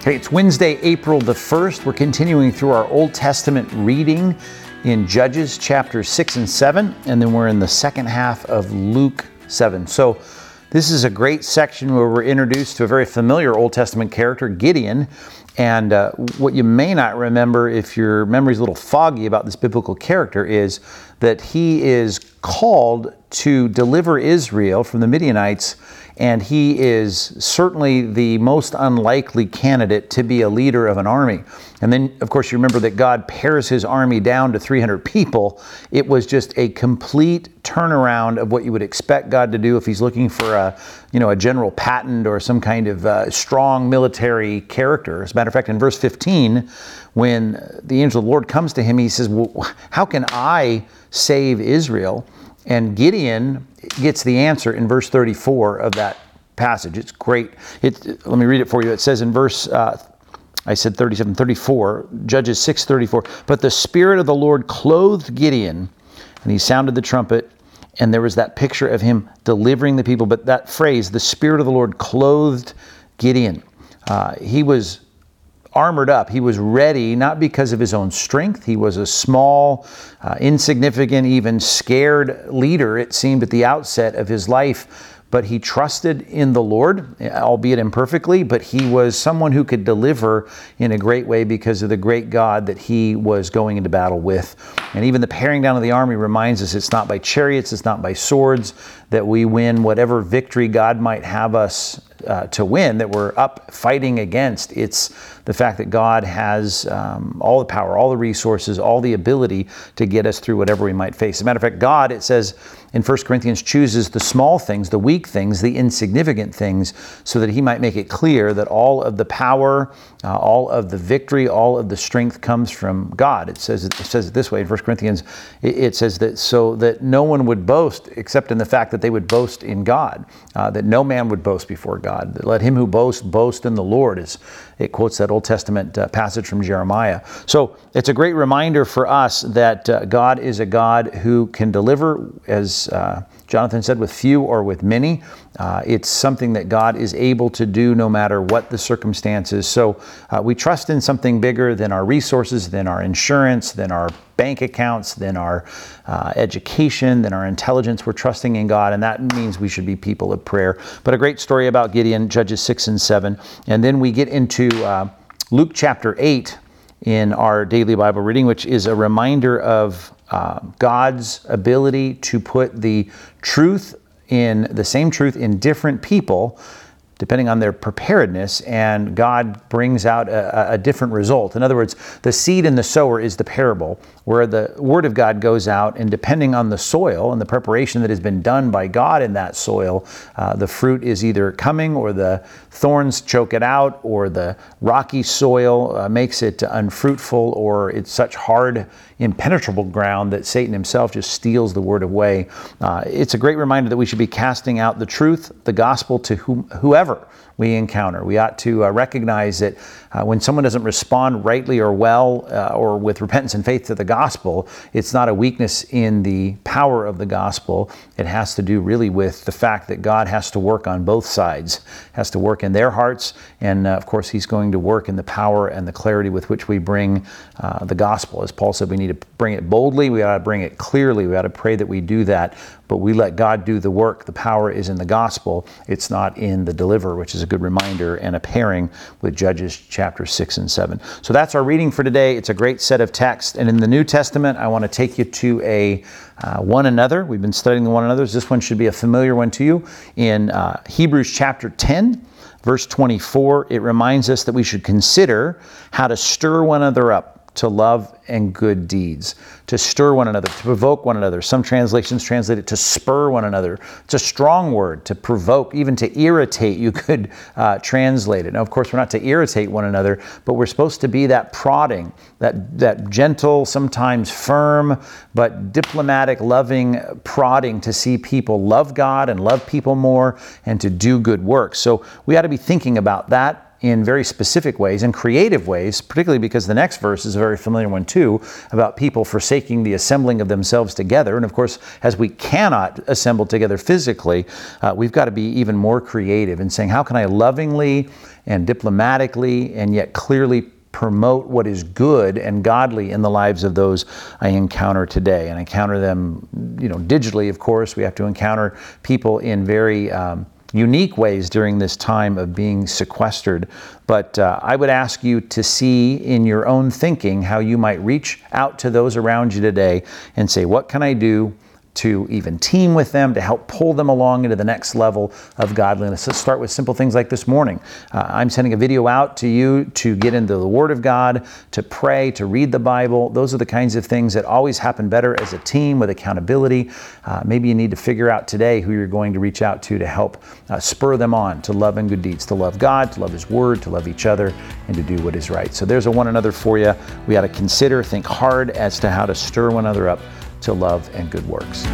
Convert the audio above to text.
Okay, it's Wednesday, April the 1st. We're continuing through our Old Testament reading in Judges chapter 6 and 7, and then we're in the second half of Luke 7. So, this is a great section where we're introduced to a very familiar Old Testament character, Gideon. And uh, what you may not remember, if your memory's a little foggy about this biblical character, is that he is called to deliver Israel from the Midianites and he is certainly the most unlikely candidate to be a leader of an army. And then, of course, you remember that God pares his army down to 300 people. It was just a complete turnaround of what you would expect God to do if he's looking for a, you know, a general Patton or some kind of uh, strong military character. As a matter of fact, in verse 15, when the angel of the Lord comes to him, he says, well, how can I save Israel? And Gideon gets the answer in verse 34 of that passage. It's great. It, let me read it for you. It says in verse, uh, I said 37, 34, Judges 6, 34, but the Spirit of the Lord clothed Gideon, and he sounded the trumpet, and there was that picture of him delivering the people. But that phrase, the Spirit of the Lord clothed Gideon. Uh, he was armored up. He was ready, not because of his own strength. He was a small, uh, insignificant, even scared leader, it seemed at the outset of his life. But he trusted in the Lord, albeit imperfectly, but he was someone who could deliver in a great way because of the great God that he was going into battle with. And even the paring down of the army reminds us it's not by chariots, it's not by swords that we win whatever victory God might have us uh, to win that we're up fighting against. It's the fact that God has um, all the power, all the resources, all the ability to get us through whatever we might face. As a matter of fact, God, it says in 1 Corinthians, chooses the small things, the weak things, the insignificant things, so that He might make it clear that all of the power, uh, all of the victory, all of the strength comes from God. It says it, says it this way in 1 Corinthians. It, it, says that so that no one would boast except in the fact that they would boast in God, uh, that no man would boast before God. Let him who boasts boast in the Lord. Is it quotes that Old Testament uh, passage from Jeremiah. So it's a great reminder for us that uh, God is a God who can deliver, as uh, Jonathan said, with few or with many. Uh, it's something that God is able to do no matter what the circumstances. So uh, we trust in something bigger than our resources, than our insurance, than our bank accounts, than our uh, education, than our intelligence. We're trusting in God, and that means we should be people of prayer. But a great story about Gideon, Judges 6 and 7. And then we get into uh, Luke chapter 8 in our daily Bible reading, which is a reminder of uh, God's ability to put the truth in the same truth in different people depending on their preparedness, and God brings out a, a, different result. In other words, the seed and the sower is the parable, where the Word of God goes out, and depending on the soil and the preparation that has been done by God in that soil, uh, the fruit is either coming, or the thorns choke it out, or the rocky soil uh, makes it unfruitful, or it's such hard, impenetrable ground that Satan himself just steals the Word away. Uh, it's a great reminder that we should be casting out the truth, the gospel to whom, whoever whoever we encounter. We ought to uh, recognize that uh, when someone doesn't respond rightly or well uh, or with repentance and faith to the gospel, it's not a weakness in the power of the gospel. It has to do really with the fact that God has to work on both sides, has to work in their hearts, and uh, of course, He's going to work in the power and the clarity with which we bring uh, the gospel. As Paul said, we need to bring it boldly, we ought to bring it clearly, we ought to pray that we do that but we let God do the work. The power is in the gospel, it's not in the deliverer, which is a good reminder and a pairing with Judges chapter 6 and 7. So that's our reading for today. It's a great set of texts. And in the New Testament, I want to take you to a uh, one another. We've been studying the one another's. This one should be a familiar one to you. In uh, Hebrews chapter 10, verse 24, it reminds us that we should consider how to stir one another up to love and good deeds, to stir one another, to provoke one another. Some translations translate it to spur one another. It's a strong word, to provoke, even to irritate, you could uh, translate it. Now, of course, we're not to irritate one another, but we're supposed to be that prodding, that, that gentle, sometimes firm, but diplomatic, loving prodding to see people love God and love people more and to do good work. So we ought to be thinking about that in very specific ways and creative ways, particularly because the next verse is a very familiar one too, about people forsaking the assembling of themselves together. And of course, as we cannot assemble together physically, uh, we've got to be even more creative in saying, how can I lovingly and diplomatically and yet clearly promote what is good and godly in the lives of those I encounter today. And I encounter them, you know, digitally, of course. We have to encounter people in very um, unique ways during this time of being sequestered. But uh, I would ask you to see in your own thinking how you might reach out to those around you today and say, What can I do? To even team with them, to help pull them along into the next level of godliness. Let's start with simple things like this morning. Uh, I'm sending a video out to you to get into the Word of God, to pray, to read the Bible. Those are the kinds of things that always happen better as a team with accountability. Uh, maybe you need to figure out today who you're going to reach out to to help uh, spur them on to love and good deeds, to love God, to love His Word, to love each other, and to do what is right. So there's a one another for you. We ought to consider, think hard as to how to stir one another up to love and good works.